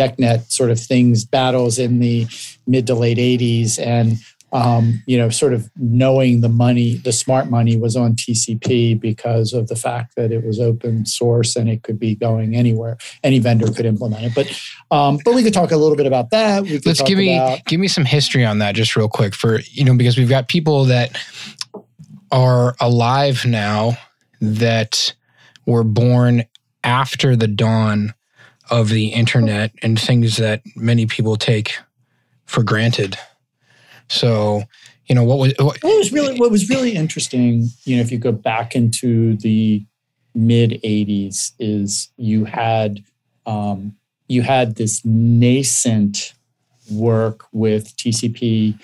DECnet sort of things, battles in the mid to late 80s. And um, you know, sort of knowing the money, the smart money was on TCP because of the fact that it was open source and it could be going anywhere. Any vendor could implement it. But um, but we could talk a little bit about that. Let's give me about, give me some history on that, just real quick, for you know, because we've got people that are alive now that were born after the dawn of the internet and things that many people take for granted. So, you know, what was what, what was really what was really interesting, you know, if you go back into the mid 80s is you had um, you had this nascent work with TCP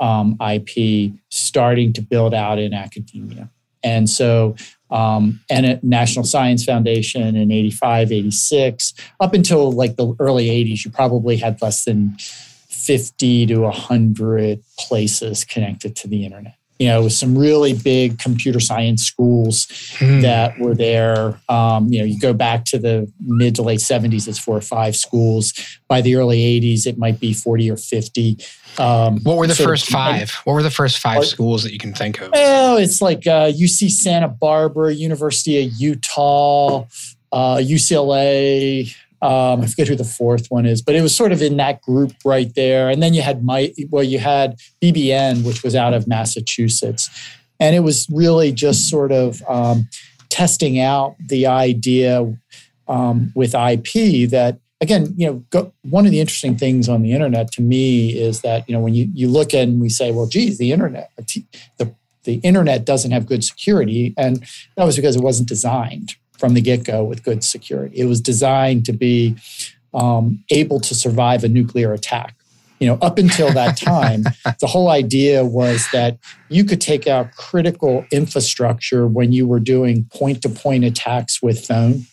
um, IP starting to build out in academia. And so, um, and at National Science Foundation in 85, 86, up until like the early 80s, you probably had less than 50 to 100 places connected to the internet. You know, with some really big computer science schools hmm. that were there. Um, you know, you go back to the mid to late 70s, it's four or five schools. By the early 80s, it might be 40 or 50. Um, what were the first five? What were the first five schools that you can think of? Oh, it's like uh, UC Santa Barbara, University of Utah, uh, UCLA, um, I forget who the fourth one is, but it was sort of in that group right there. And then you had my well, you had BBN, which was out of Massachusetts, and it was really just sort of um, testing out the idea um, with IP that again, you know, go, one of the interesting things on the internet to me is that you know when you you look and we say, well, geez, the internet, the the internet doesn't have good security, and that was because it wasn't designed from the get go with good security. It was designed to be um, able to survive a nuclear attack. You know, up until that time, the whole idea was that you could take out critical infrastructure when you were doing point to point attacks with phone.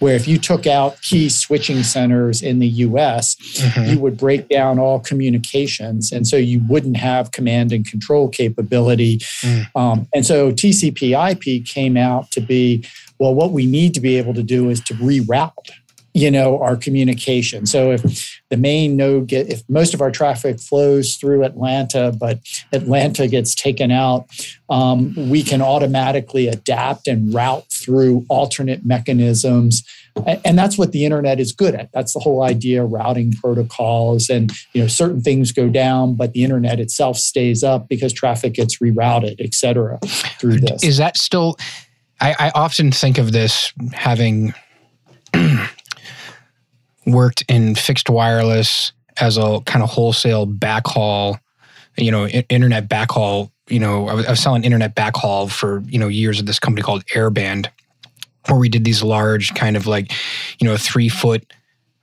Where if you took out key switching centers in the US, mm-hmm. you would break down all communications. And so you wouldn't have command and control capability. Mm. Um, and so TCP IP came out to be well, what we need to be able to do is to reroute you know our communication. So if the main node get if most of our traffic flows through atlanta but atlanta gets taken out um, we can automatically adapt and route through alternate mechanisms. And that's what the internet is good at. That's the whole idea routing protocols and you know certain things go down but the internet itself stays up because traffic gets rerouted et cetera through this. is that still I, I often think of this having worked in fixed wireless as a kind of wholesale backhaul, you know, internet backhaul. You know, I was, I was selling internet backhaul for you know years at this company called Airband, where we did these large kind of like, you know, three foot,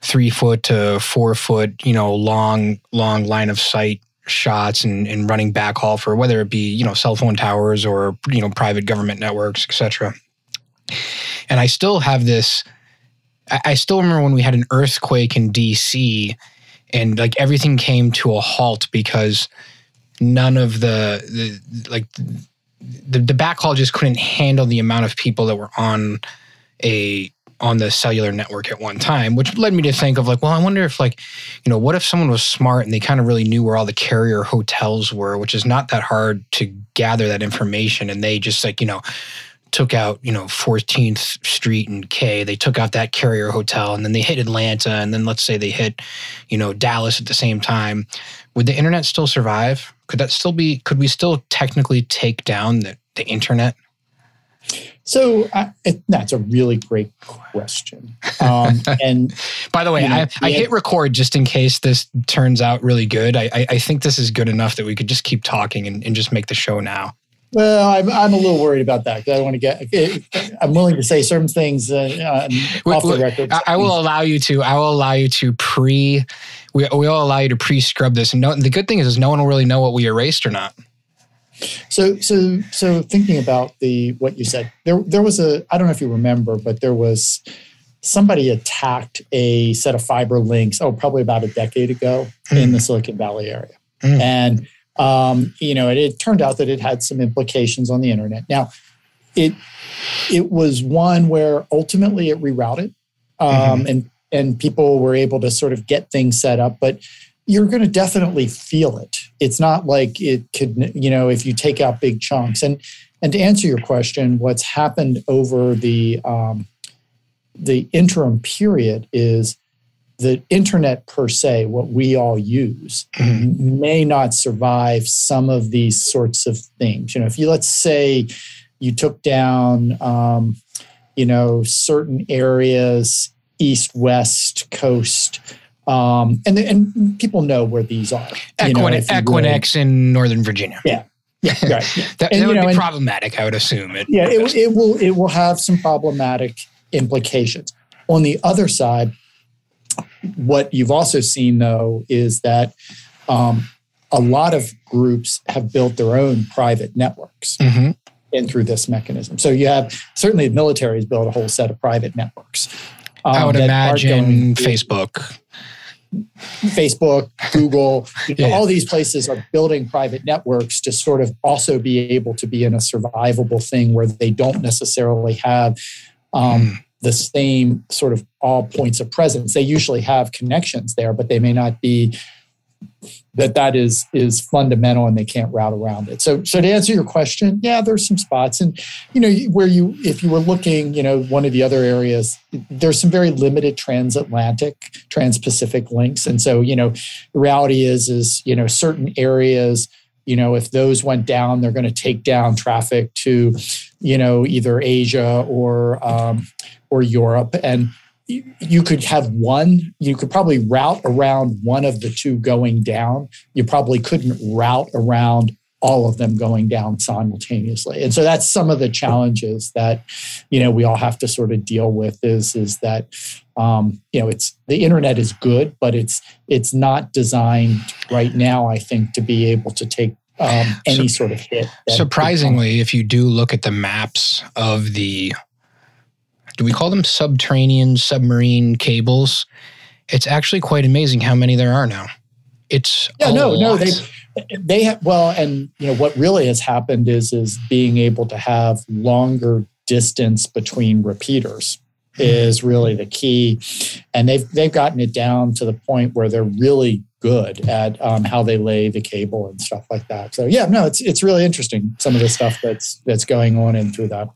three foot to four foot, you know, long long line of sight shots and, and running backhaul for whether it be you know cell phone towers or you know private government networks etc and i still have this I, still remember when we had an earthquake in dc and like everything came to a halt because none of the, the like the, the backhaul just couldn't handle the amount of people that were on a on the cellular network at one time, which led me to think of like, well, I wonder if like, you know, what if someone was smart and they kind of really knew where all the carrier hotels were, which is not that hard to gather that information, and they just like, you know, took out, you know, 14th Street and K. They took out that carrier hotel and then they hit Atlanta and then let's say they hit, you know, Dallas at the same time. Would the internet still survive? Could that still be could we still technically take down the, the internet? So uh, it, that's a really great question. Um, and by the way, you know, I, I, hit record just in case this turns out really good. I, I, I, think this is good enough that we could just keep talking and, and just make the show now. Well, I'm, I'm a little worried about that because I want to get. I'm willing to say certain things uh, off the record. I, I, will allow you to. I will allow you to pre. We, we will allow you to pre scrub this, and no, the good thing is, is no one will really know what we erased or not. So, so, so thinking about the what you said, there, there was a. I don't know if you remember, but there was somebody attacked a set of fiber links. Oh, probably about a decade ago mm. in the Silicon Valley area, mm. and um, you know, it, it turned out that it had some implications on the internet. Now, it it was one where ultimately it rerouted, um, mm-hmm. and and people were able to sort of get things set up, but you're going to definitely feel it. It's not like it could, you know, if you take out big chunks. And and to answer your question, what's happened over the um, the interim period is the internet per se, what we all use, mm-hmm. may not survive some of these sorts of things. You know, if you let's say you took down, um, you know, certain areas, east, west, coast, um, and and people know where these are. Equin- know, Equinix really, in Northern Virginia. Yeah. Yeah, right. Yeah. that, and, that would know, be and, problematic, I would assume. It, yeah, it, it will it will have some problematic implications. On the other side, what you've also seen though is that um, a lot of groups have built their own private networks. Mm-hmm. In through this mechanism. So you have certainly the military has built a whole set of private networks. Um, I would imagine Facebook. Facebook, Google, yeah. all these places are building private networks to sort of also be able to be in a survivable thing where they don't necessarily have um, mm the same sort of all points of presence. They usually have connections there, but they may not be that that is is fundamental and they can't route around it. So so to answer your question, yeah, there's some spots and you know where you if you were looking, you know, one of the other areas there's some very limited transatlantic, trans-Pacific links and so, you know, the reality is is, you know, certain areas you know if those went down they're going to take down traffic to you know either asia or um, or europe and you could have one you could probably route around one of the two going down. You probably couldn't route around all of them going down simultaneously. And so that's some of the challenges that you know we all have to sort of deal with is is that um, you know it's the internet is good but it's it's not designed right now i think to be able to take um, any so, sort of hit surprisingly if you do look at the maps of the do we call them subterranean submarine cables? It's actually quite amazing how many there are now. It's yeah, no, lot. no, they they have well, and you know what really has happened is is being able to have longer distance between repeaters hmm. is really the key, and they've they've gotten it down to the point where they're really good at um, how they lay the cable and stuff like that. So yeah, no, it's it's really interesting some of the stuff that's that's going on in through that.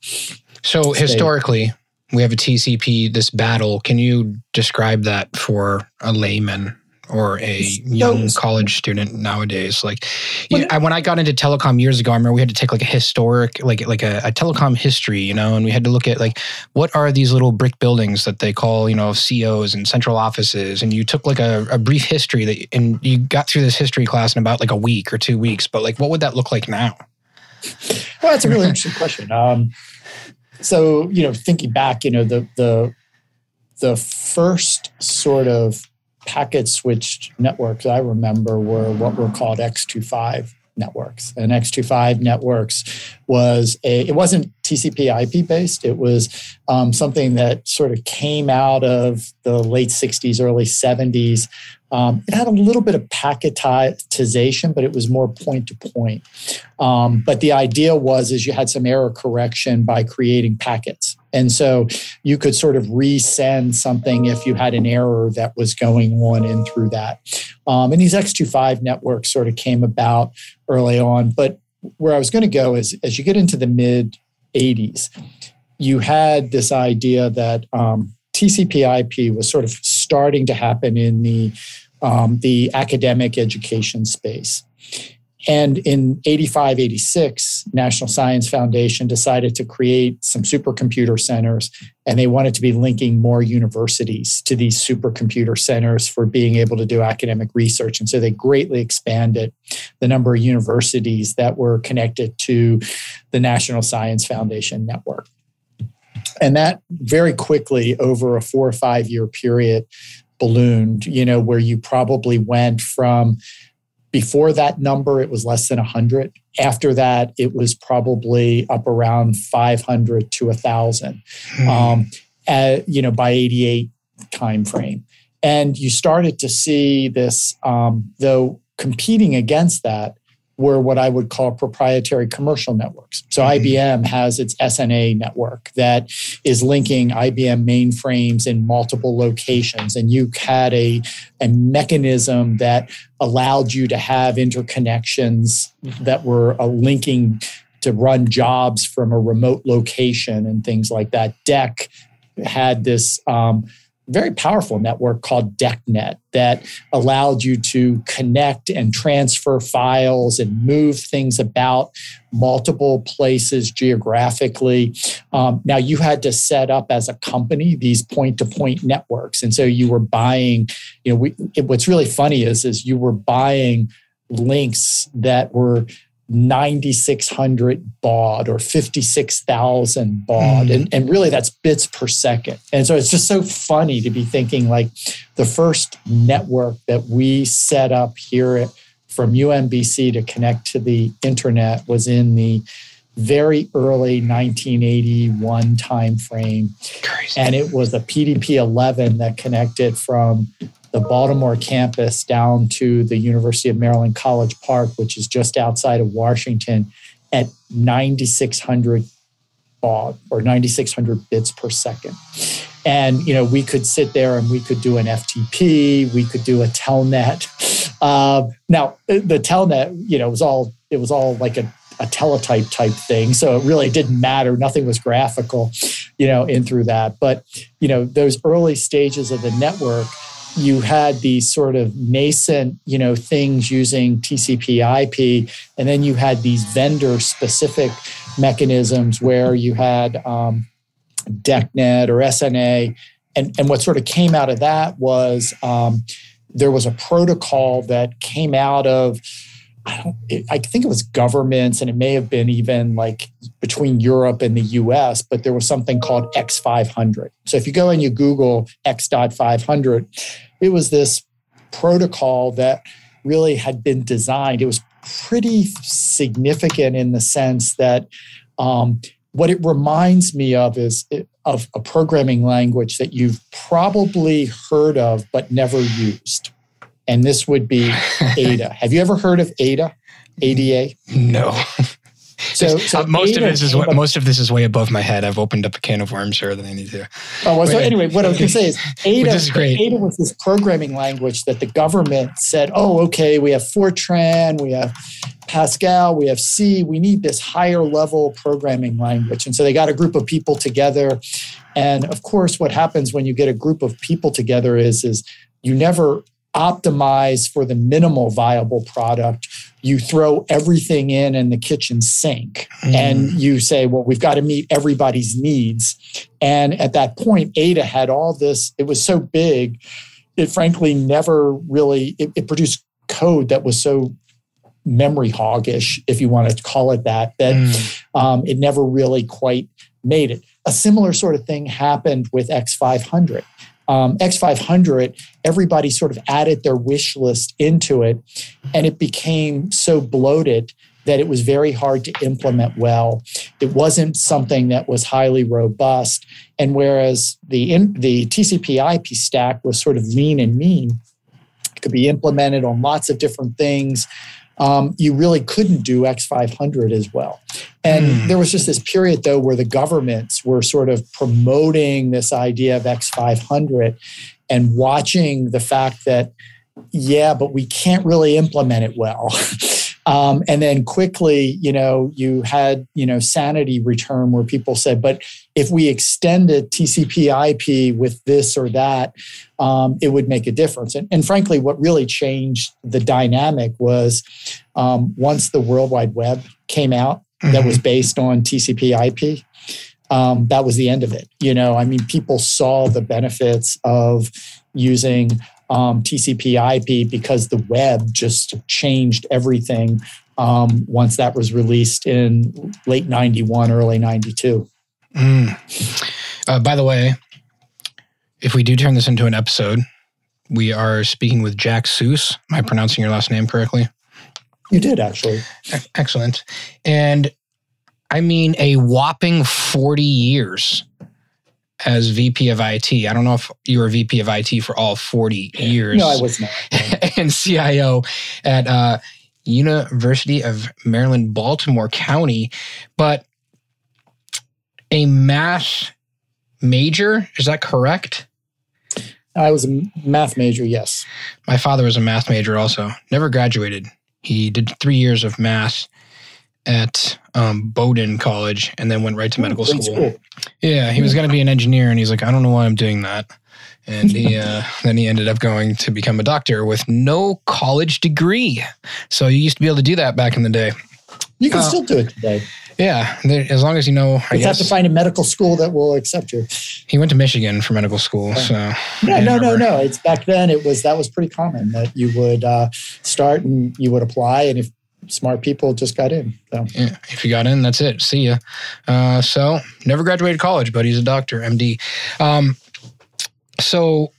So state. historically, we have a TCP, this battle. Can you describe that for a layman or a young college student nowadays? Like, you, I, when I got into telecom years ago, I remember we had to take like a historic, like like a, a, telecom history, you know, and we had to look at like what are these little brick buildings that they call, you know, COs and central offices, and you took like a, a brief history that, and you got through this history class in about like a week or two weeks. But like, what would that look like now? Well, that's a really interesting question. Um, so you know thinking back you know the the the first sort of packet switched networks i remember were what were called x25 networks. And x25 networks was a it wasn't tcp ip based. It was um, something that sort of came out of the late 60s early 70s um, it had a little bit of packetization, but it was more point to point. Um, but the idea was is you had some error correction by creating packets. And so you could sort of resend something if you had an error that was going on in through that. Um, and these X25 networks sort of came about early on. But where I was going to go is as you get into the mid 80s, you had this idea that um, TCP/IP was sort of starting to happen in the um, the academic education space. And in 85, 86, National Science Foundation decided to create some supercomputer centers, and they wanted to be linking more universities to these supercomputer centers for being able to do academic research. And so they greatly expanded the number of universities that were connected to the National Science Foundation network. And that very quickly, over a four or five year period, ballooned, you know, where you probably went from before that number, it was less than 100. After that, it was probably up around 500 to 1,000, hmm. um, at, you know, by 88 timeframe. And you started to see this, um, though competing against that were what I would call proprietary commercial networks. So mm-hmm. IBM has its SNA network that is linking IBM mainframes in multiple locations. And you had a, a mechanism that allowed you to have interconnections that were uh, linking to run jobs from a remote location and things like that. DEC had this um, very powerful network called DECnet that allowed you to connect and transfer files and move things about multiple places geographically. Um, now, you had to set up as a company these point to point networks. And so you were buying, you know, we, it, what's really funny is, is you were buying links that were 9600 baud or 56,000 baud. Mm. And, and really that's bits per second. And so it's just so funny to be thinking like the first network that we set up here at, from UMBC to connect to the internet was in the very early 1981 timeframe. And it was a PDP 11 that connected from the Baltimore campus down to the University of Maryland College Park, which is just outside of Washington, at 9,600 baud or 9,600 bits per second. And you know, we could sit there and we could do an FTP, we could do a telnet. Uh, now, the telnet, you know, was all it was all like a, a teletype type thing, so it really didn't matter. Nothing was graphical, you know, in through that. But you know, those early stages of the network you had these sort of nascent, you know, things using TCP IP, and then you had these vendor specific mechanisms where you had um, DECnet or SNA. And, and what sort of came out of that was um, there was a protocol that came out of I don't. I think it was governments, and it may have been even like between Europe and the U.S. But there was something called X500. So if you go and you Google X.500, it was this protocol that really had been designed. It was pretty significant in the sense that um, what it reminds me of is of a programming language that you've probably heard of but never used and this would be Ada. Have you ever heard of Ada? ADA? No. So, so uh, most Ada of this is what, most of this is way above my head. I've opened up a can of worms here than I need to. Oh well. So anyway, what I was going to say is Ada. is great. Ada was this programming language that the government said, "Oh, okay, we have Fortran, we have Pascal, we have C. We need this higher level programming language." And so they got a group of people together, and of course, what happens when you get a group of people together is is you never optimize for the minimal viable product. You throw everything in in the kitchen sink mm. and you say, well, we've got to meet everybody's needs. And at that point, Ada had all this, it was so big, it frankly never really, it, it produced code that was so memory hoggish, if you want to call it that, that mm. um, it never really quite made it. A similar sort of thing happened with X500 um, X500, everybody sort of added their wish list into it, and it became so bloated that it was very hard to implement well. It wasn't something that was highly robust. And whereas the, in, the TCP IP stack was sort of lean and mean, it could be implemented on lots of different things um, you really couldn't do X500 as well. And mm. there was just this period, though, where the governments were sort of promoting this idea of X500 and watching the fact that, yeah, but we can't really implement it well. Um, and then quickly, you know, you had, you know, sanity return where people said, but if we extended TCP IP with this or that, um, it would make a difference. And, and, frankly, what really changed the dynamic was um, once the World Wide Web came out mm-hmm. that was mm-hmm. based on TCP IP, um, that was the end of it. You know, I mean, people saw the benefits of using um, TCP IP because the web just changed everything um, once that was released in late 91, early 92. Mm. Uh, by the way, if we do turn this into an episode, we are speaking with Jack Suess. Am I pronouncing your last name correctly? You did, actually. Excellent. And I mean, a whopping 40 years as VP of IT. I don't know if you were VP of IT for all 40 years. No, I was not. and CIO at uh, University of Maryland, Baltimore County, but a math major. Is that correct? I was a math major, yes. My father was a math major also. Never graduated. He did three years of math at um, Bowdoin College and then went right to medical school. Yeah, he was going to be an engineer, and he's like, I don't know why I'm doing that. And he uh, then he ended up going to become a doctor with no college degree. So you used to be able to do that back in the day. You can uh, still do it today. Yeah, as long as you know. I you have to find a medical school that will accept you. He went to Michigan for medical school, so no, no, no, no. It's back then. It was that was pretty common that you would uh, start and you would apply, and if smart people just got in. So. Yeah, if you got in, that's it. See ya. Uh, so never graduated college, but he's a doctor, MD. Um, so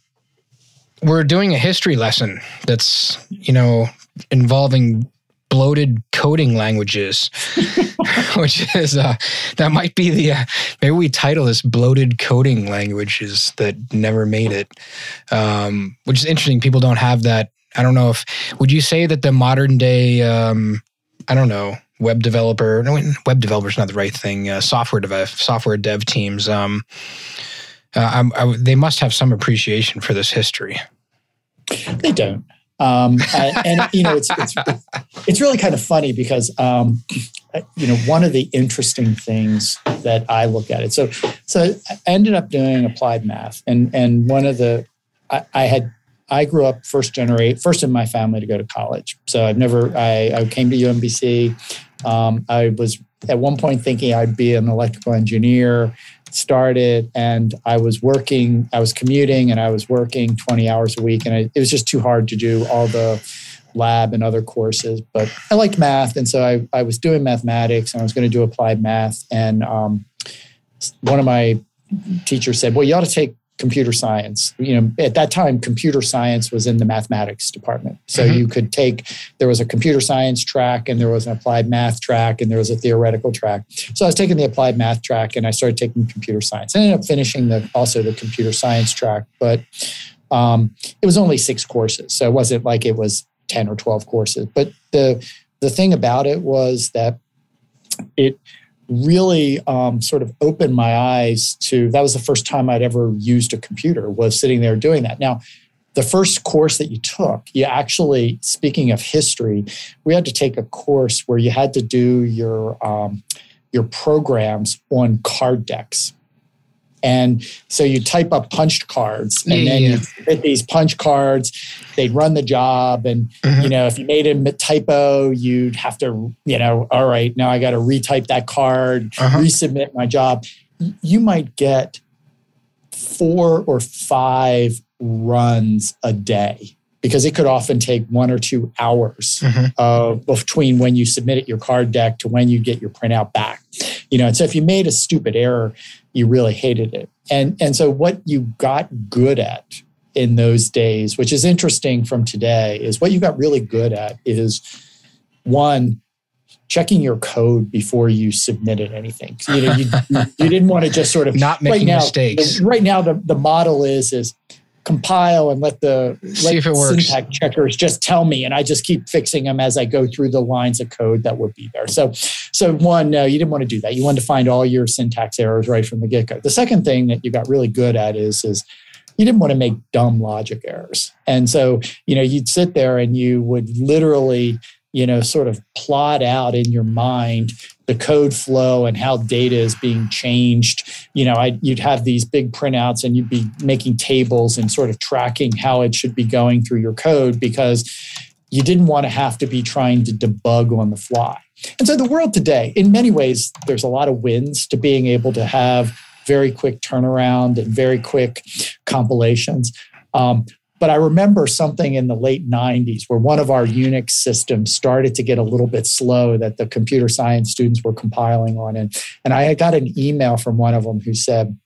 we're doing a history lesson that's you know involving bloated coding languages, which is uh, that might be the uh, maybe we title this bloated coding languages that never made it, um, which is interesting. People don't have that. I don't know if would you say that the modern day um, I don't know web developer no web developer is not the right thing uh, software dev software dev teams um, uh, I, they must have some appreciation for this history. They don't. Um, and, and, you know, it's, it's, it's really kind of funny because um, you know one of the interesting things that I look at it. So so I ended up doing applied math, and and one of the I, I had I grew up first generation, first in my family to go to college. So I've never I, I came to UMBC. Um, I was at one point thinking I'd be an electrical engineer started and I was working, I was commuting and I was working 20 hours a week. And I, it was just too hard to do all the lab and other courses. But I liked math. And so I, I was doing mathematics and I was going to do applied math. And um, one of my teachers said, Well, you ought to take computer science. You know, at that time, computer science was in the mathematics department. So mm-hmm. you could take, there was a computer science track and there was an applied math track and there was a theoretical track. So I was taking the applied math track and I started taking computer science. I ended up finishing the also the computer science track, but um, it was only six courses. So it wasn't like it was 10 or 12 courses. But the the thing about it was that it really um, sort of opened my eyes to that was the first time I'd ever used a computer was sitting there doing that. Now, the first course that you took, you actually, speaking of history, we had to take a course where you had to do your um, your programs on card decks. And so you type up punched cards and yeah, then yeah. you hit these punch cards, they'd run the job. And, mm-hmm. you know, if you made a typo, you'd have to, you know, all right, now I got to retype that card, uh-huh. resubmit my job. You might get four or five runs a day because it could often take one or two hours mm-hmm. uh, between when you submitted your card deck to when you get your printout back. You know, and so if you made a stupid error, you really hated it. And and so what you got good at in those days, which is interesting from today, is what you got really good at is one checking your code before you submitted anything. You know, you, you didn't want to just sort of not making right now, mistakes. The, right now, the, the model is is compile and let the See let if it works. syntax checkers just tell me and i just keep fixing them as i go through the lines of code that would be there. So so one no you didn't want to do that. You wanted to find all your syntax errors right from the get-go. The second thing that you got really good at is is you didn't want to make dumb logic errors. And so you know you'd sit there and you would literally you know sort of plot out in your mind the code flow and how data is being changed. You know, I, you'd have these big printouts and you'd be making tables and sort of tracking how it should be going through your code because you didn't want to have to be trying to debug on the fly. And so the world today, in many ways, there's a lot of wins to being able to have very quick turnaround and very quick compilations. Um, but I remember something in the late 90s where one of our Unix systems started to get a little bit slow that the computer science students were compiling on. And, and I got an email from one of them who said,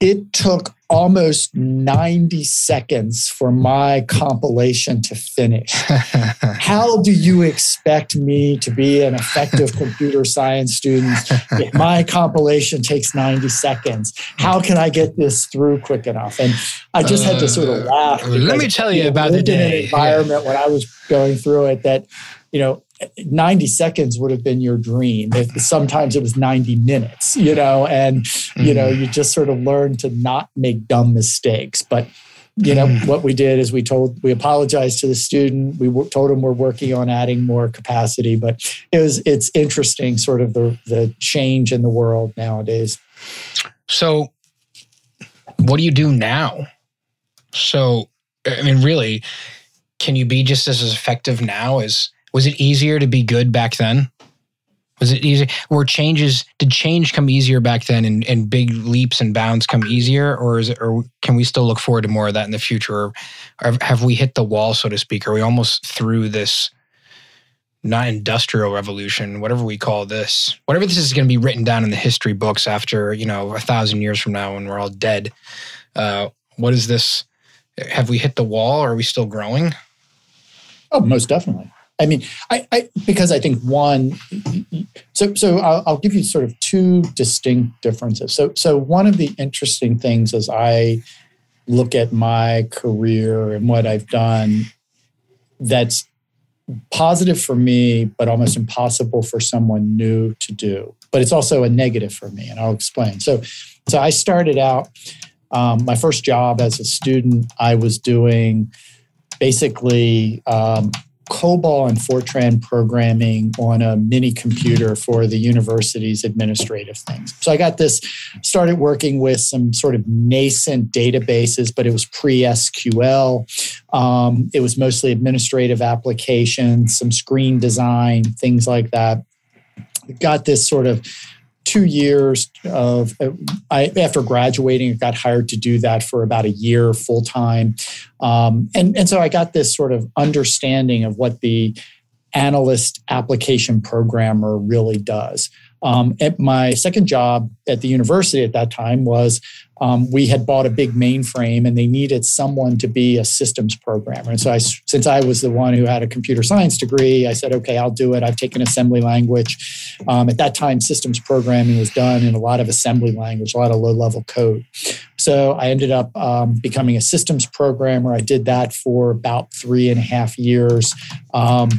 it took almost 90 seconds for my compilation to finish. How do you expect me to be an effective computer science student if my compilation takes 90 seconds? How can I get this through quick enough? And I just had to sort of uh, laugh. Let me tell you about the day. environment yeah. when I was going through it that, you know, 90 seconds would have been your dream. If sometimes it was 90 minutes, you know, and mm. you know, mm-hmm. you just sort of learn to not make dumb mistakes. But you know, mm. what we did is we told we apologized to the student. We told him we're working on adding more capacity, but it was it's interesting, sort of the the change in the world nowadays. So, what do you do now? So, I mean, really, can you be just as effective now as was it easier to be good back then? Was it easy? Were changes did change come easier back then, and, and big leaps and bounds come easier, or is it, or can we still look forward to more of that in the future? Or, or have we hit the wall, so to speak? Are we almost through this? Not industrial revolution, whatever we call this, whatever this is going to be written down in the history books after you know a thousand years from now when we're all dead. Uh, what is this? Have we hit the wall? Or are we still growing? Oh, most definitely. I mean, I, I, because I think one, so so I'll, I'll, give you sort of two distinct differences. So so one of the interesting things as I look at my career and what I've done, that's positive for me, but almost impossible for someone new to do. But it's also a negative for me, and I'll explain. So so I started out. Um, my first job as a student, I was doing basically um, COBOL and Fortran programming on a mini computer for the university's administrative things. So I got this, started working with some sort of nascent databases, but it was pre SQL. Um, it was mostly administrative applications, some screen design, things like that. Got this sort of two years of I, after graduating, I got hired to do that for about a year full time, um, and and so I got this sort of understanding of what the analyst application programmer really does. Um, at my second job at the university at that time was um, we had bought a big mainframe and they needed someone to be a systems programmer. And so I, since I was the one who had a computer science degree, I said, okay, I'll do it. I've taken assembly language. Um, at that time, systems programming was done in a lot of assembly language, a lot of low level code. So I ended up um, becoming a systems programmer. I did that for about three and a half years um,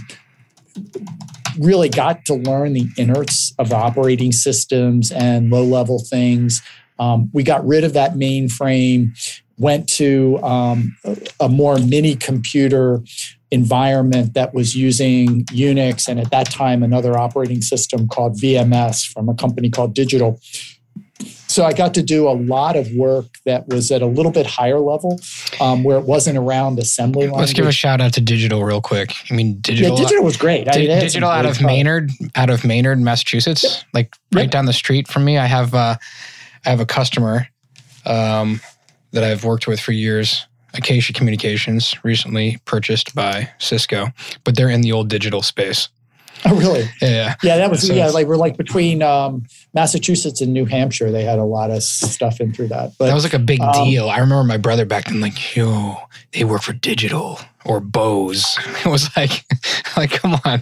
really got to learn the innards of operating systems and low level things. Um, we got rid of that mainframe, went to um, a more mini computer environment that was using Unix and at that time another operating system called VMS from a company called Digital. So I got to do a lot of work that was at a little bit higher level, um, where it wasn't around assembly line. Let's give a shout out to Digital real quick. I mean, Digital. Yeah, Digital was great. Di- digital out of Maynard, out of Maynard, Massachusetts, yep. like right yep. down the street from me. I have uh, I have a customer um, that I've worked with for years. Acacia Communications, recently purchased by Cisco, but they're in the old digital space. Oh, really? Yeah. Yeah, that was so yeah. Like we're like between um, Massachusetts and New Hampshire. They had a lot of stuff in through that. But that was like a big um, deal. I remember my brother back then, like, yo, they work for Digital or Bose. It was like, like, come on.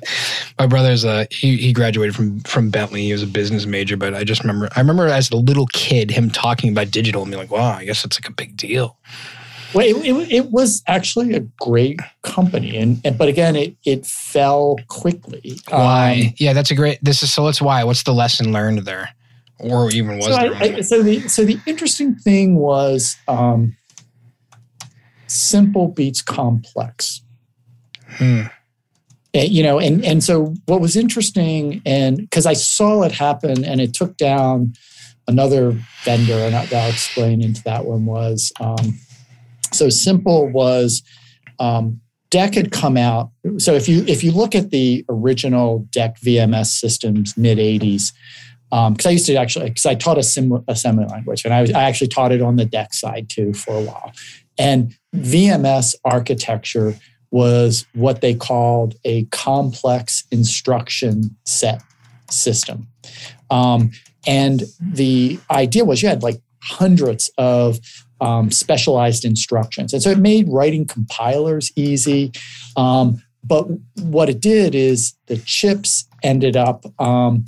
My brother's a he, he graduated from from Bentley. He was a business major, but I just remember I remember as a little kid him talking about digital and being like, wow, I guess it's like a big deal. Well, it, it, it, was actually a great company, and, and, but again, it it fell quickly. Why? Um, yeah, that's a great. This is so. Let's why. What's the lesson learned there, or even was so there? I, I, so the so the interesting thing was um, simple beats complex. Hmm. And, you know, and and so what was interesting, and because I saw it happen, and it took down another vendor, and I'll explain into that one was. Um, so simple was um, DEC had come out. So if you if you look at the original DEC VMS systems mid '80s, because um, I used to actually because I taught a assembly language and I, was, I actually taught it on the DEC side too for a while. And VMS architecture was what they called a complex instruction set system. Um, and the idea was you had like hundreds of um, specialized instructions. And so it made writing compilers easy. Um, but what it did is the chips ended up um,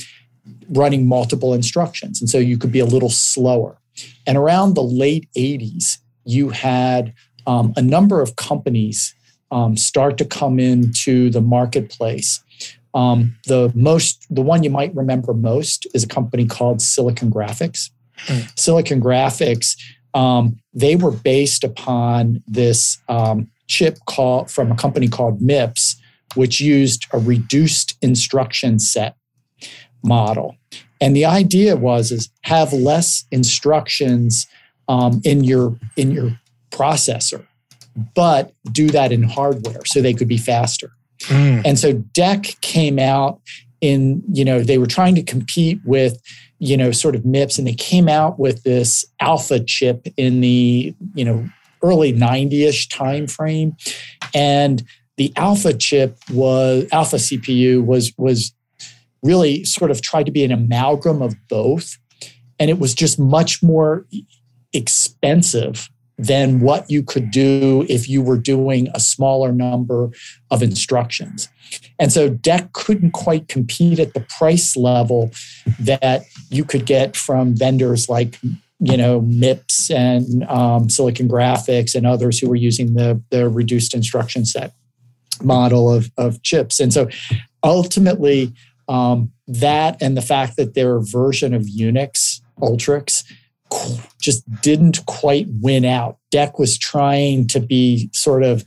running multiple instructions. And so you could be a little slower. And around the late 80s, you had um, a number of companies um, start to come into the marketplace. Um, the most, the one you might remember most is a company called Silicon Graphics. Mm. Silicon Graphics, um, they were based upon this um, chip called from a company called MIPS, which used a reduced instruction set model. And the idea was is have less instructions um, in your in your processor, but do that in hardware so they could be faster. Mm. And so DEC came out in, you know, they were trying to compete with, you know, sort of MIPS, and they came out with this alpha chip in the, you know, early 90-ish time frame. And the alpha chip was alpha CPU was was really sort of tried to be an amalgam of both. And it was just much more expensive than what you could do if you were doing a smaller number of instructions. And so DEC couldn't quite compete at the price level that you could get from vendors like you know MIPS and um, Silicon Graphics and others who were using the, the reduced instruction set model of, of chips. And so ultimately, um, that and the fact that their version of Unix, Ultrix, just didn't quite win out. DEC was trying to be sort of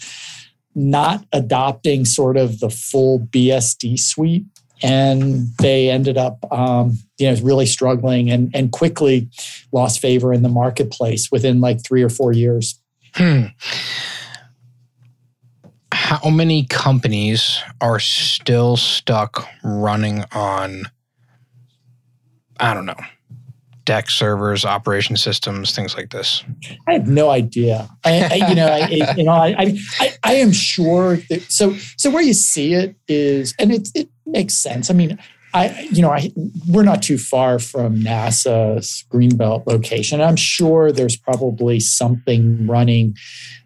not adopting sort of the full BSD suite. And they ended up, um, you know, really struggling and, and quickly lost favor in the marketplace within like three or four years. Hmm how many companies are still stuck running on i don't know DEC servers operation systems things like this? I have no idea. I, I you know I, you know I, I, I am sure that so so where you see it is and it, it makes sense. I mean I, you know, I, we're not too far from NASA's Greenbelt location. I'm sure there's probably something running,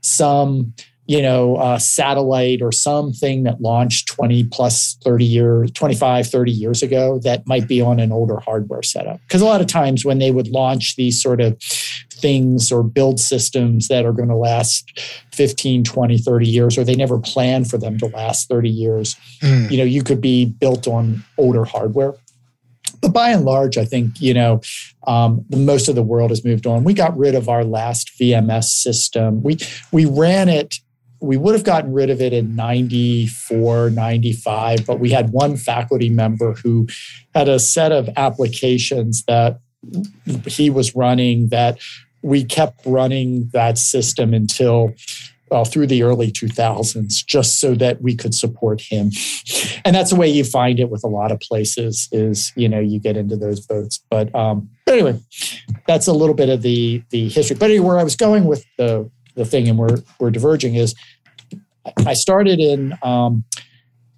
some you know, uh, satellite or something that launched 20 plus 30 years, 25, 30 years ago that might be on an older hardware setup. Because a lot of times when they would launch these sort of things or build systems that are going to last 15, 20, 30 years, or they never plan for them to last 30 years, mm. you know, you could be built on older hardware but by and large, I think you know um, most of the world has moved on. We got rid of our last VMS system. We we ran it we would have gotten rid of it in 94, 95, but we had one faculty member who had a set of applications that he was running that we kept running that system until well, through the early 2000s, just so that we could support him. And that's the way you find it with a lot of places is, you know, you get into those votes. But um, anyway, that's a little bit of the the history. But anyway, where I was going with the the thing, and we're we're diverging is I started in um,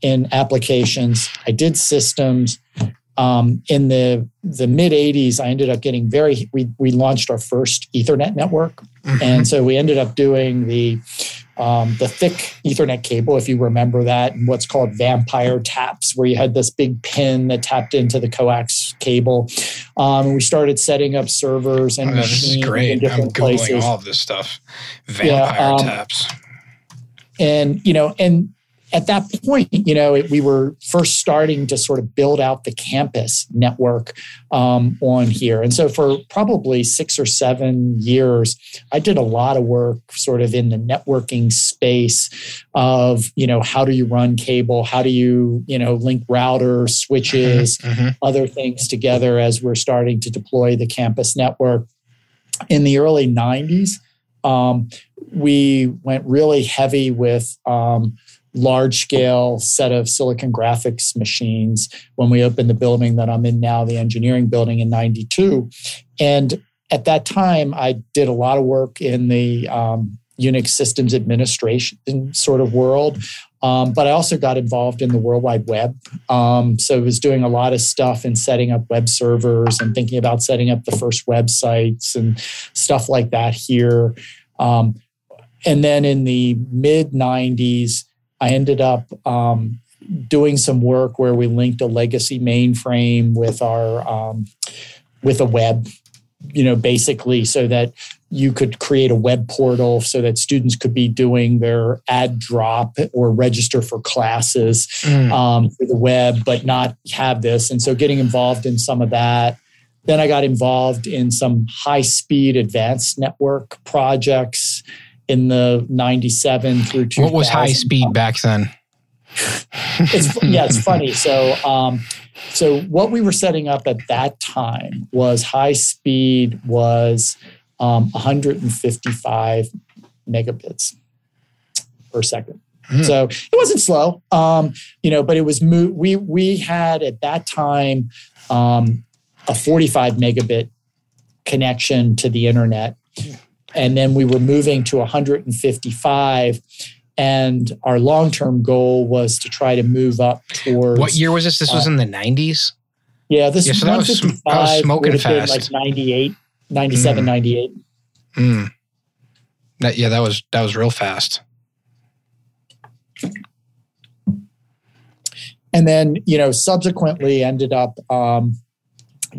in applications. I did systems. Um, in the the mid 80s, I ended up getting very. We we launched our first Ethernet network, mm-hmm. and so we ended up doing the um, the thick Ethernet cable, if you remember that, and what's called vampire taps, where you had this big pin that tapped into the coax cable. Um, we started setting up servers and oh, machines this is great. in different I'm googling places. all of this stuff. Vampire yeah, um, taps and you know and at that point you know it, we were first starting to sort of build out the campus network um, on here. And so for probably six or seven years i did a lot of work sort of in the networking space of you know how do you run cable? How do you you know link routers switches mm-hmm, mm-hmm. other things together as we're starting to deploy the campus network. In the early 90s um, we went really heavy with um, large scale set of silicon graphics machines when we opened the building that I'm in now, the engineering building in 92. And at that time, I did a lot of work in the um, Unix systems administration sort of world. Um, but I also got involved in the World Wide Web. Um, so I was doing a lot of stuff in setting up web servers and thinking about setting up the first websites and stuff like that here. Um, and then in the mid 90s, I ended up um, doing some work where we linked a legacy mainframe with our um, with a web you know basically so that you could create a web portal so that students could be doing their ad drop or register for classes mm. um, for the web, but not have this. And so getting involved in some of that. Then I got involved in some high speed advanced network projects in the 97 through 2000. What was high speed back then? it's, yeah, it's funny. So, um, so what we were setting up at that time was high speed was um, 155 megabits per second. Mm. So it wasn't slow, um, you know, but it was mo- we we had at that time um, a 45 megabit connection to the internet, and then we were moving to 155. And our long term goal was to try to move up towards. What year was this? This was uh, in the 90s. Yeah, this yeah, so that was, that was smoking fast. like 98. 97, mm. 98. Mm. That, yeah, that was that was real fast. And then, you know, subsequently ended up um,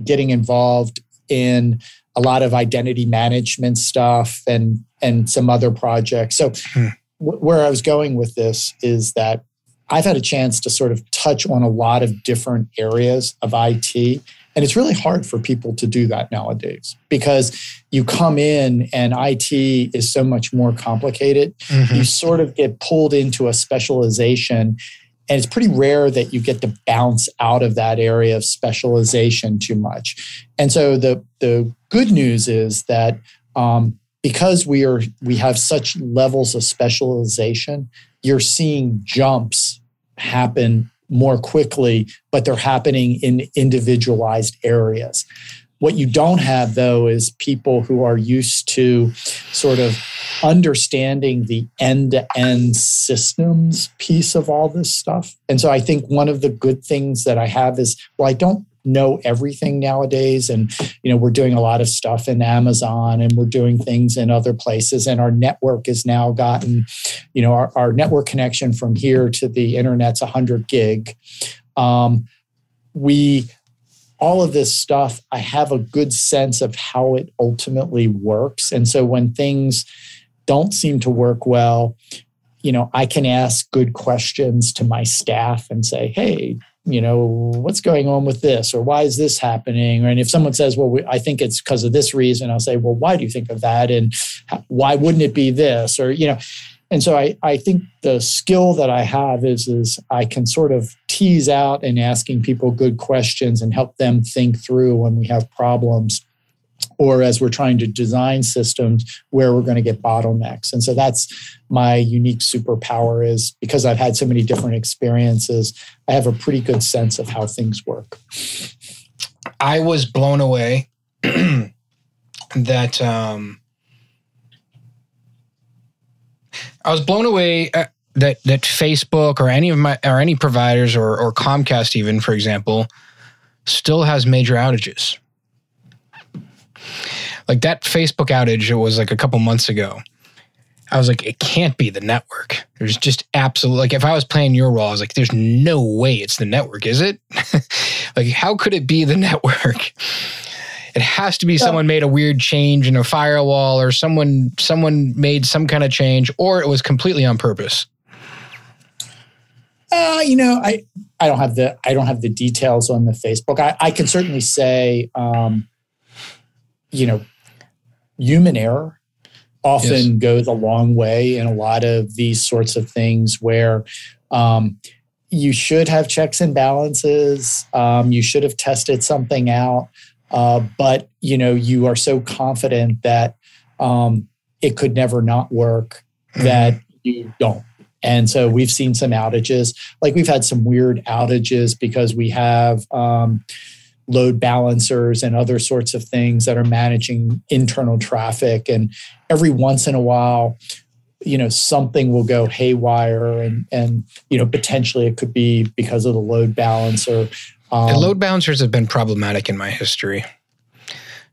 getting involved in a lot of identity management stuff and and some other projects. So hmm. w- where I was going with this is that I've had a chance to sort of touch on a lot of different areas of IT and it's really hard for people to do that nowadays because you come in and IT is so much more complicated. Mm-hmm. You sort of get pulled into a specialization. And it's pretty rare that you get to bounce out of that area of specialization too much. And so the, the good news is that um, because we are we have such levels of specialization, you're seeing jumps happen more quickly, but they're happening in individualized areas. What you don't have, though, is people who are used to sort of understanding the end to end systems piece of all this stuff. And so I think one of the good things that I have is, well, I don't know everything nowadays. And you know we're doing a lot of stuff in amazon and we're doing things in other places. And our network has now gotten you know our, our network connection from here to the internet's 100 gig. Um, we all of this stuff i have a good sense of how it ultimately works. And so when things don't seem to work well you know i can ask good questions to my staff and say hey you know, what's going on with this or why is this happening? And if someone says, well, we, I think it's because of this reason, I'll say, well, why do you think of that? And why wouldn't it be this? Or, you know, and so I, I think the skill that I have is, is I can sort of tease out and asking people good questions and help them think through when we have problems or as we're trying to design systems where we're going to get bottlenecks. And so that's my unique superpower is because I've had so many different experiences, I have a pretty good sense of how things work. I was blown away that um, I was blown away uh, that that Facebook or any of my or any providers or or Comcast even for example still has major outages like that Facebook outage, it was like a couple months ago. I was like, it can't be the network. There's just absolutely like if I was playing your role, I was like, there's no way it's the network, is it? like, how could it be the network? It has to be someone made a weird change in a firewall, or someone someone made some kind of change, or it was completely on purpose. Uh, you know, I I don't have the I don't have the details on the Facebook. I, I can certainly say, um, you know, human error often yes. goes a long way in a lot of these sorts of things where um, you should have checks and balances. Um, you should have tested something out, uh, but you know you are so confident that um, it could never not work mm-hmm. that you don't. And so we've seen some outages. Like we've had some weird outages because we have um, load balancers and other sorts of things that are managing internal traffic. And every once in a while, you know something will go haywire and and you know potentially it could be because of the load balancer. Um, and load balancers have been problematic in my history.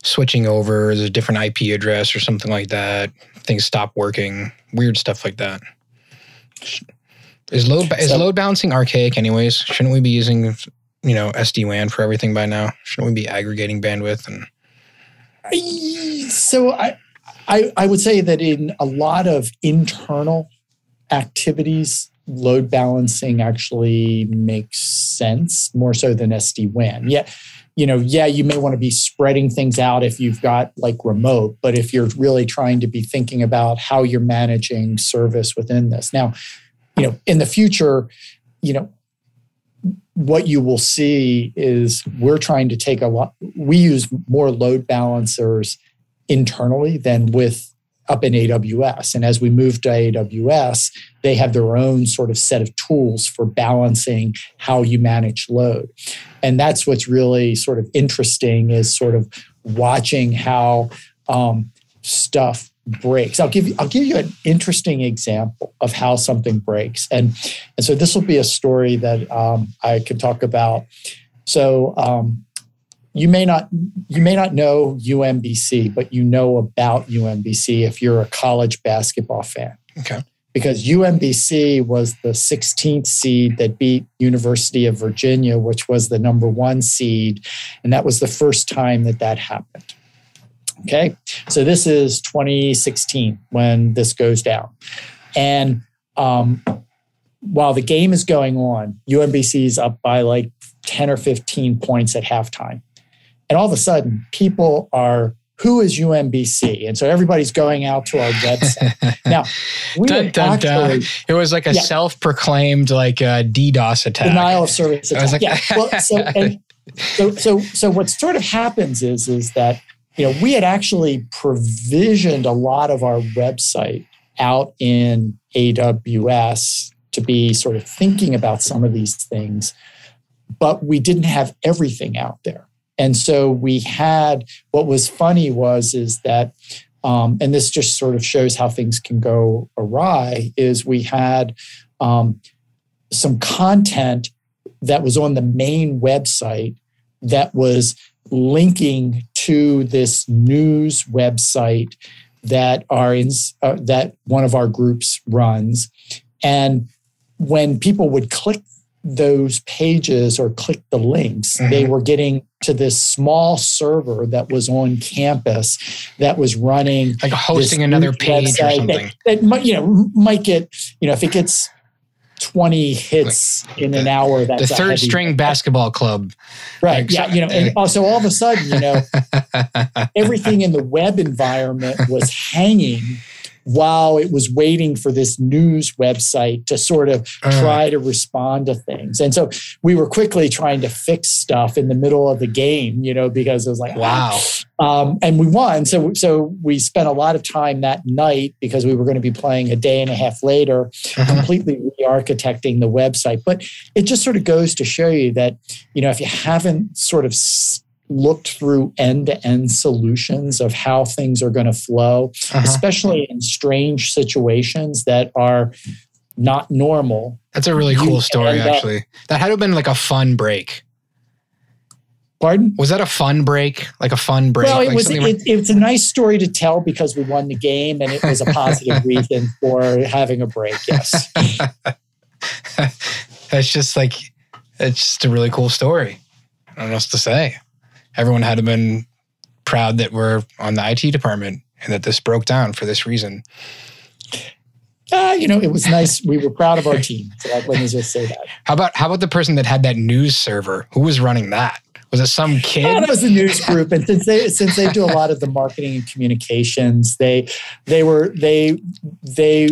Switching over there's a different ip address or something like that. Things stop working. Weird stuff like that. Is load so, is load balancing archaic anyways? Shouldn't we be using you know sd-wan for everything by now shouldn't we be aggregating bandwidth and so I, I, I would say that in a lot of internal activities, load balancing actually makes sense more so than SD WAN. Yeah, you know, yeah, you may want to be spreading things out if you've got like remote, but if you're really trying to be thinking about how you're managing service within this. Now, you know, in the future, you know, what you will see is we're trying to take a lot, we use more load balancers internally than with up in AWS. And as we move to AWS, they have their own sort of set of tools for balancing how you manage load. And that's what's really sort of interesting is sort of watching how um, stuff breaks. I'll give you I'll give you an interesting example of how something breaks. And and so this will be a story that um, I can talk about. So um, you may not you may not know UMBC, but you know about UMBC if you're a college basketball fan. Okay. Because UMBC was the 16th seed that beat University of Virginia, which was the number one seed, and that was the first time that that happened. Okay, so this is 2016 when this goes down, and um, while the game is going on, UMBC is up by like 10 or 15 points at halftime. And all of a sudden, people are who is UMBC? And so everybody's going out to our website. now, we dun, dun, actually, dun. it was like a yeah, self-proclaimed like uh, DDoS attack. Denial of service attack. Like, yeah. well, so, and, so, so, so what sort of happens is, is that, you know, we had actually provisioned a lot of our website out in AWS to be sort of thinking about some of these things, but we didn't have everything out there. And so we had what was funny was is that um, and this just sort of shows how things can go awry is we had um, some content that was on the main website that was linking to this news website that are in uh, that one of our groups runs. And when people would click those pages or click the links, mm-hmm. they were getting to this small server that was on campus that was running like hosting another page or something. That, that, might you know might get you know if it gets 20 hits like in an hour that's the third string basketball club. Right like, yeah so, you know and also all of a sudden you know everything in the web environment was hanging while it was waiting for this news website to sort of uh. try to respond to things. And so we were quickly trying to fix stuff in the middle of the game, you know, because it was like, wow. Um, and we won. So, so we spent a lot of time that night because we were going to be playing a day and a half later, uh-huh. completely re architecting the website. But it just sort of goes to show you that, you know, if you haven't sort of looked through end to end solutions of how things are going to flow, uh-huh. especially in strange situations that are not normal. That's a really cool story, actually. Up, that had to have been like a fun break. Pardon? Was that a fun break? Like a fun break? Well, it like was. It, it's a nice story to tell because we won the game, and it was a positive reason for having a break. Yes. That's just like it's just a really cool story. I don't know what else to say everyone had been proud that we're on the IT department and that this broke down for this reason. Uh, you know, it was nice. We were proud of our team. So let me just say that. How about how about the person that had that news server? Who was running that? Was it some kid? Yeah, that was the news group. And since they since they do a lot of the marketing and communications, they they were they they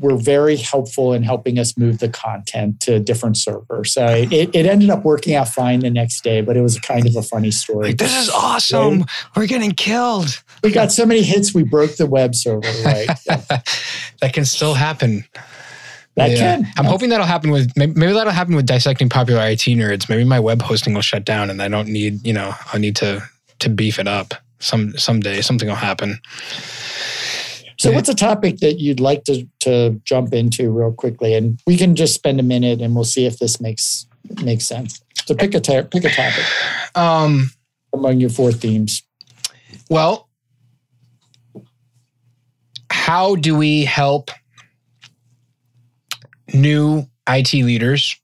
were very helpful in helping us move the content to different servers. So it, it ended up working out fine the next day, but it was kind of a funny story. Like, this is awesome. Right? We're getting killed. We got so many hits, we broke the web server, right? that can still happen. That yeah. can. I'm hoping that'll happen with maybe, maybe that'll happen with dissecting popular IT nerds. Maybe my web hosting will shut down and I don't need, you know, I'll need to to beef it up some someday. Something will happen. So, what's a topic that you'd like to to jump into real quickly, and we can just spend a minute, and we'll see if this makes makes sense. So, pick a ta- pick a topic Um, among your four themes. well, how do we help new IT leaders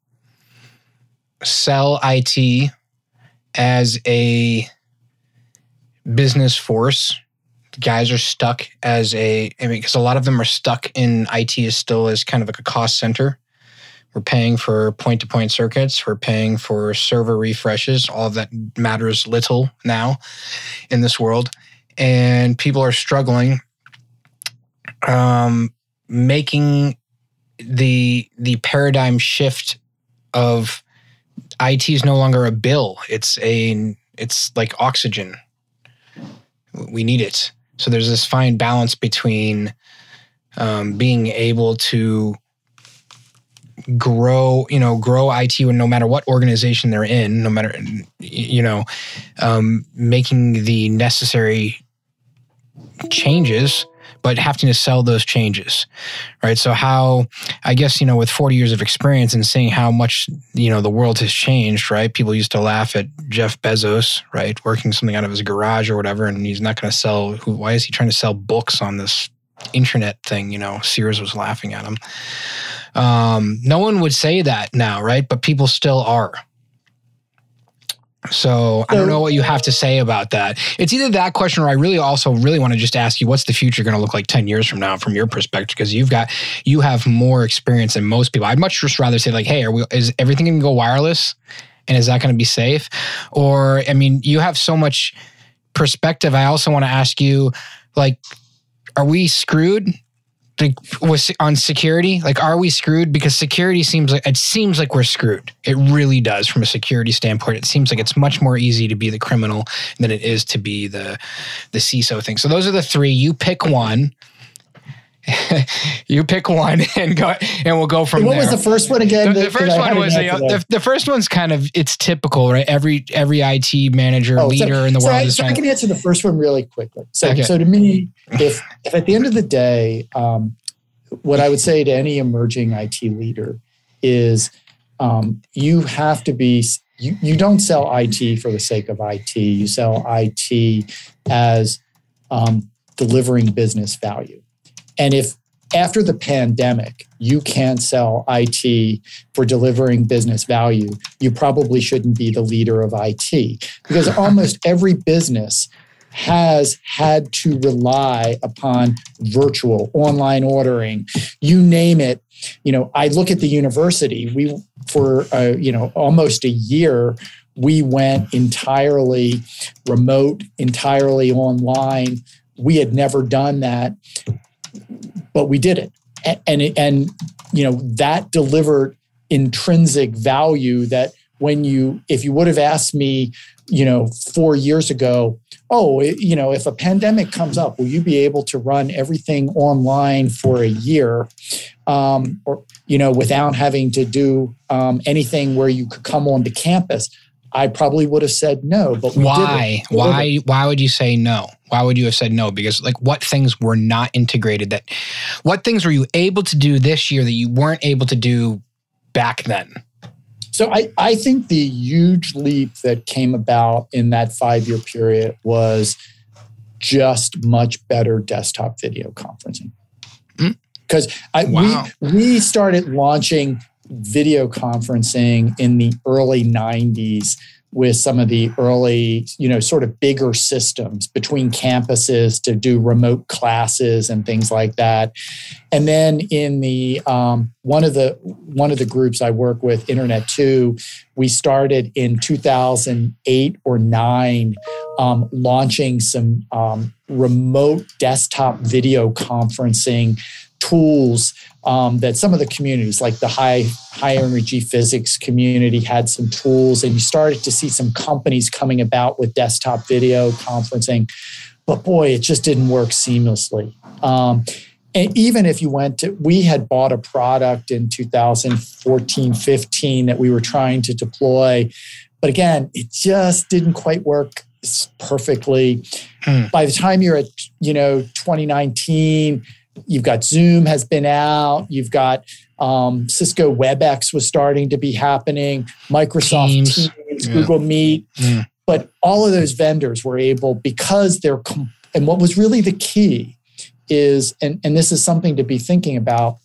sell IT as a business force? Guys are stuck as a, I mean, because a lot of them are stuck in IT is still as kind of like a cost center. We're paying for point to point circuits. We're paying for server refreshes. All of that matters little now in this world. And people are struggling um, making the the paradigm shift of IT is no longer a bill. It's a it's like oxygen. We need it. So there's this fine balance between um, being able to grow, you know, grow IT when no matter what organization they're in, no matter, you know, um, making the necessary changes but having to sell those changes right? So how i guess you know with 40 years of experience and seeing how much you know the world has changed right? People used to laugh at jeff bezos right working something out of his garage or whatever and he's not going to sell who why is he trying to sell books on this internet thing? You know sears was laughing at him. Um, no one would say that now right? But people still are so I don't know what you have to say about that. It's either that question or I really also really want to just ask you what's the future going to look like 10 years from now from your perspective because you've got you have more experience than most people. I'd much just rather say like hey, are we is everything going to go wireless and is that going to be safe? Or I mean, you have so much perspective. I also want to ask you like are we screwed like with on security? Like are we screwed? Because security seems like it seems like we're screwed. It really does from a security standpoint. It seems like it's much more easy to be the criminal than it is to be the the CISO thing. So those are the three. You pick one you pick one and go and we'll go from what there. What was the first one again? The, the first one was the, the, the, first one's kind of it's typical, right? Every every IT manager oh, leader so, in the so world I, is so trying. I can answer the first one really quickly. So, okay. so to me, if if at the end of the day, um, what I would say to any emerging IT leader is um, you have to be you, you don't sell IT for the sake of IT. You sell IT as um, delivering business value. And if after the pandemic, you can't sell IT for delivering business value, you probably shouldn't be the leader of IT because almost every business has had to rely upon virtual online ordering you name it. You know i look at the university. We for uh, you know almost a year we went entirely remote entirely online. We had never done that but we did it and and, and you know that delivered intrinsic value that when you if you would have asked me you know 4 years ago oh you know if a pandemic comes up will you be able to run everything online for a year um, or you know without having to do um, anything where you could come onto campus I probably would have said no, but why? Why? Why would you say no? Why would you have said no? Because like, what things were not integrated? That what things were you able to do this year that you weren't able to do back then? So I, I think the huge leap that came about in that five year period was just much better desktop video conferencing. Because mm. wow. we we started launching video conferencing in the early 90s with some of the early, you know, sort of bigger systems between campuses to do remote classes and things like that. And then in the um, one of the one of the groups I work with, Internet Two, we started in 2008 or nine, um, launching some um, remote desktop video conferencing tools um, that some of the communities, like the high high energy physics community, had some tools, and you started to see some companies coming about with desktop video conferencing. But boy, it just didn't work seamlessly. Um, and even if you went to, we had bought a product in 2014, 15 that we were trying to deploy. But again, it just didn't quite work perfectly. Hmm. By the time you're at, you know, 2019, you've got Zoom has been out. You've got um, Cisco WebEx was starting to be happening. Microsoft Teams, Teams yeah. Google Meet. Hmm. But all of those vendors were able because they're and what was really the key is and, and this is something to be thinking about.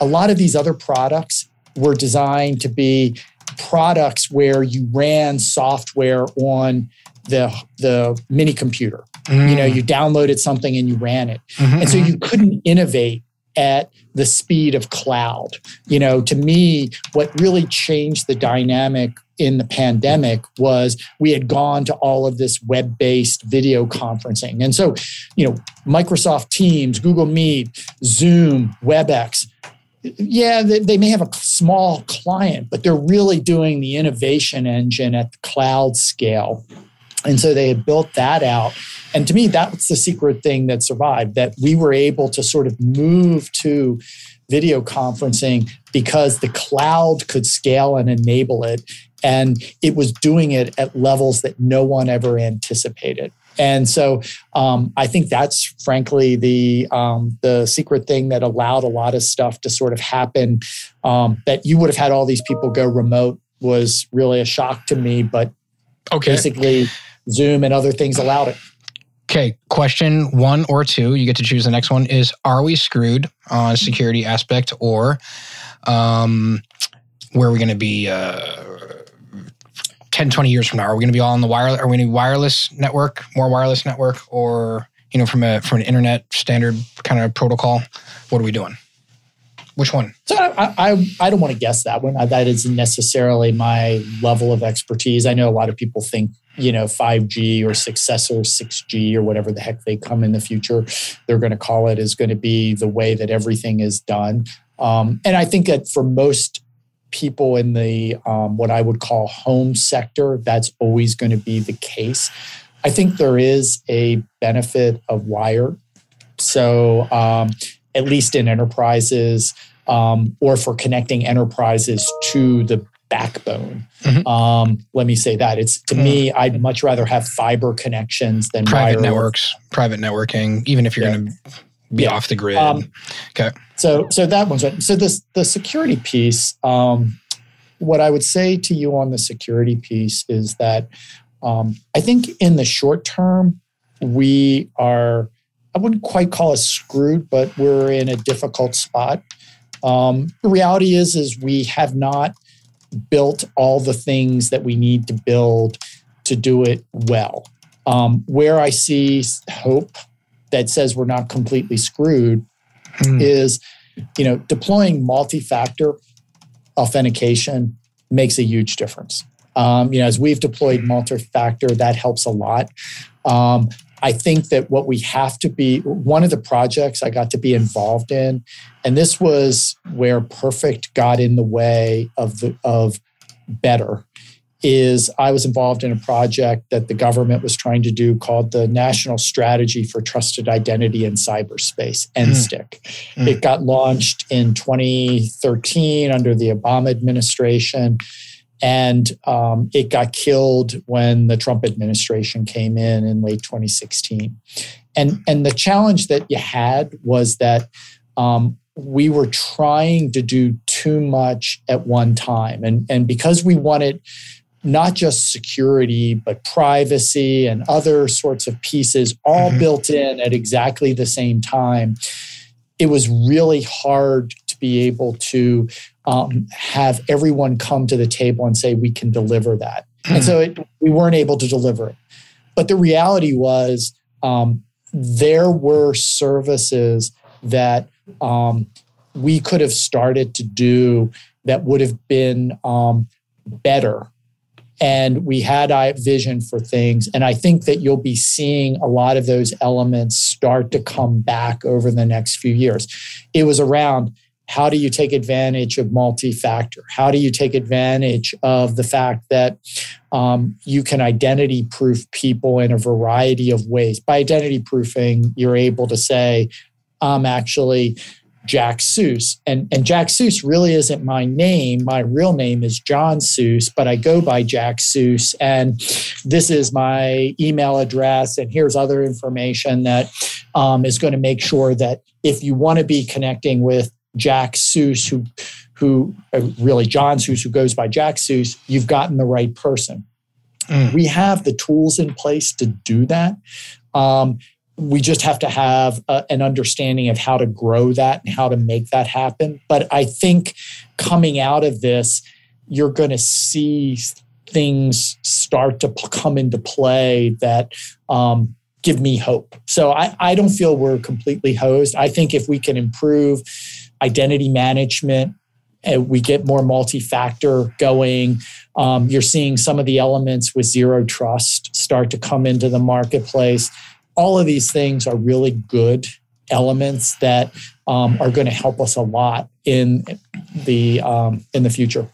A lot of these other products were designed to be products where you ran software on the the mini computer. Mm. You know, you downloaded something and you ran it. Mm-hmm, and so mm-hmm. you couldn't innovate at the speed of cloud. You know, to me, what really changed the dynamic in the pandemic was we had gone to all of this web based video conferencing. And so, you know, Microsoft Teams, Google Meet, Zoom, WebEx, yeah, they, may have a small client, but they're really doing the innovation engine at the cloud scale. And so they had built that out. And to me, that's the secret thing that survived that we were able to sort of move to video conferencing because the cloud could scale and enable it. And it was doing it at levels that no one ever anticipated. And so um, I think that's frankly the um, the secret thing that allowed a lot of stuff to sort of happen. Um, that you would have had all these people go remote was really a shock to me, but okay. basically Zoom and other things allowed it. Okay, question one or two, you get to choose the next one is Are we screwed on security aspect or um, where are we going to be uh, 10, 20 years from now? Are we going to be all on the wireless? Are we going to wireless network, more wireless network, or you know, from a from an internet standard kind of protocol? What are we doing? Which one? So I, I, I don't want to guess that one. That isn't necessarily my level of expertise. I know a lot of people think you know 5G or successor 6G or whatever the heck they come in the future. They're going to call it is going to be the way that everything is done. Um, and I think that for most people in the um, what I would call home sector, that's always going to be the case. I think there is a benefit of wire. So, um, at least in enterprises, um, or for connecting enterprises to the backbone. Mm-hmm. Um, let me say that it's to mm-hmm. me, I'd much rather have fiber connections than private networks, private networking, even if you're yeah. going to be yeah. off the grid. Um, okay. So, so that one's right. So this the security piece. Um, what I would say to you on the security piece is that um, I think in the short term we are. I wouldn't quite call us screwed, but we're in a difficult spot. Um, the reality is, is we have not built all the things that we need to build to do it well. Um, where I see hope that says we're not completely screwed mm. is you know deploying multi-factor authentication makes a huge difference um, you know as we've deployed multi-factor that helps a lot um, i think that what we have to be one of the projects i got to be involved in and this was where perfect got in the way of the of better is I was involved in a project that the government was trying to do called the National Strategy for Trusted Identity in Cyberspace, NSTIC. Mm. It got launched in 2013 under the Obama administration, and um, it got killed when the Trump administration came in in late 2016. And, and the challenge that you had was that um, we were trying to do too much at one time. And, and because we wanted not just security, but privacy and other sorts of pieces all mm-hmm. built in at exactly the same time. It was really hard to be able to um, have everyone come to the table and say, we can deliver that. And so it, we weren't able to deliver it. But the reality was, um, there were services that um, we could have started to do that would have been um, better and we had a vision for things and i think that you'll be seeing a lot of those elements start to come back over the next few years it was around how do you take advantage of multi-factor how do you take advantage of the fact that um, you can identity proof people in a variety of ways by identity proofing you're able to say i'm actually Jack Suess And, and Jack Suess really isn't my name. My real name is John Suess but I go by Jack Suess And this is my email address. And here's other information that um, is going to make sure that if you want to be connecting with Jack Suess, who who uh, really John Suess, who goes by Jack Suess, you've gotten the right person. Mm. We have the tools in place to do that. Um, we just have to have a, an understanding of how to grow that and how to make that happen. But I think coming out of this, you're going to see things start to come into play that um, give me hope. So I, I don't feel we're completely hosed. I think if we can improve identity management, and we get more multi-factor going. Um, you're seeing some of the elements with zero trust start to come into the marketplace all of these things are really good elements that um, are going to help us a lot in the um, in the future.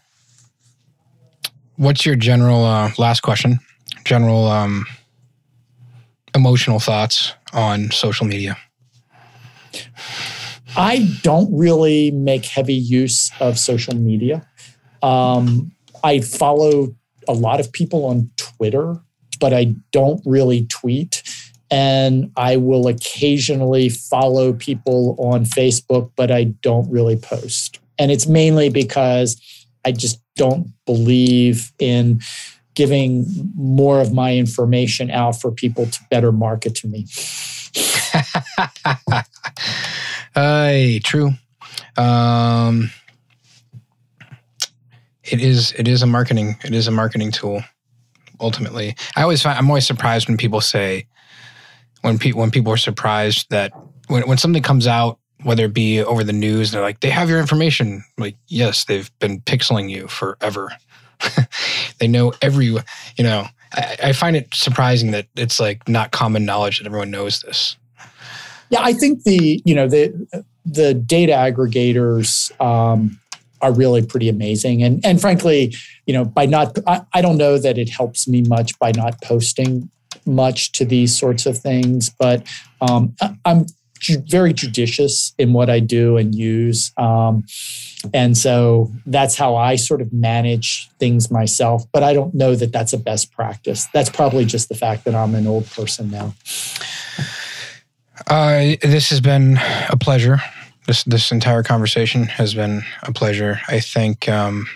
What's your general uh, last question? General um, emotional thoughts on social media? I don't really make heavy use of social media. Um, I follow a lot of people on Twitter, but I don't really tweet and I will occasionally follow people on Facebook, but I don't really post. And it's mainly because I just don't believe in giving more of my information out for people to better market to me. Hey, true. Um, it is it is a marketing it is a marketing tool ultimately. I always find I'm always surprised when people say when people when people are surprised that when when something comes out, whether it be over the news, they're like, they have your information. I'm like, yes, they've been pixeling you forever. they know every, you know. I, I find it surprising that it's like not common knowledge that everyone knows this. Yeah, I think the you know the the data aggregators um, are really pretty amazing, and and frankly, you know, by not I, I don't know that it helps me much by not posting much to these sorts of things, but um, I'm very judicious in what I do and use. Um, and so that's how I sort of manage things myself. But I don't know that that's a best practice. That's probably just the fact that I'm an old person now. Uh, this has been a pleasure. This this entire conversation has been a pleasure. I think um,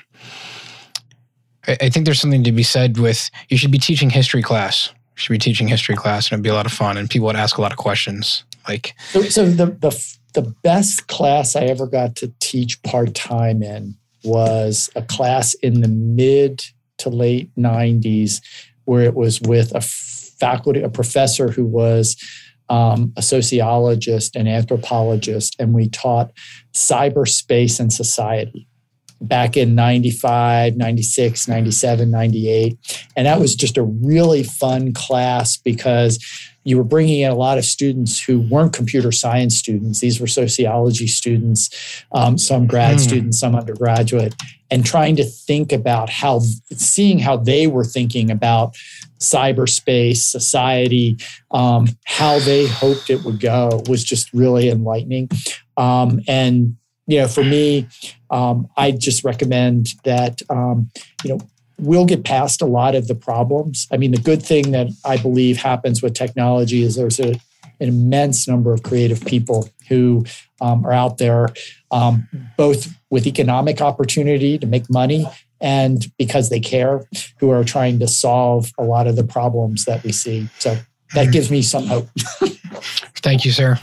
I, I think there's something to be said with you should be teaching history class You should be teaching history class and it'd be a lot of fun and people would ask a lot of questions like so, so the, the the best class i ever got to teach part-time in was a class in the mid to late 90s where it was with a faculty a professor who was um, a sociologist and anthropologist and we taught cyberspace and society back in 95, 96, 97, 98. And that was just a really fun class because you were bringing in a lot of students who weren't computer science students. These were sociology students, um, some grad mm. students, some undergraduate, and trying to think about how, seeing how they were thinking about cyberspace, society, um, how they hoped it would go was just really enlightening. Um, and you know, for me, um, I just recommend that um, you know we'll get past a lot of the problems. I mean, the good thing that I believe happens with technology is there's a, an immense number of creative people who um, are out there, um, both with economic opportunity to make money and because they care, who are trying to solve a lot of the problems that we see. So that mm-hmm. gives me some hope. Thank you, sir.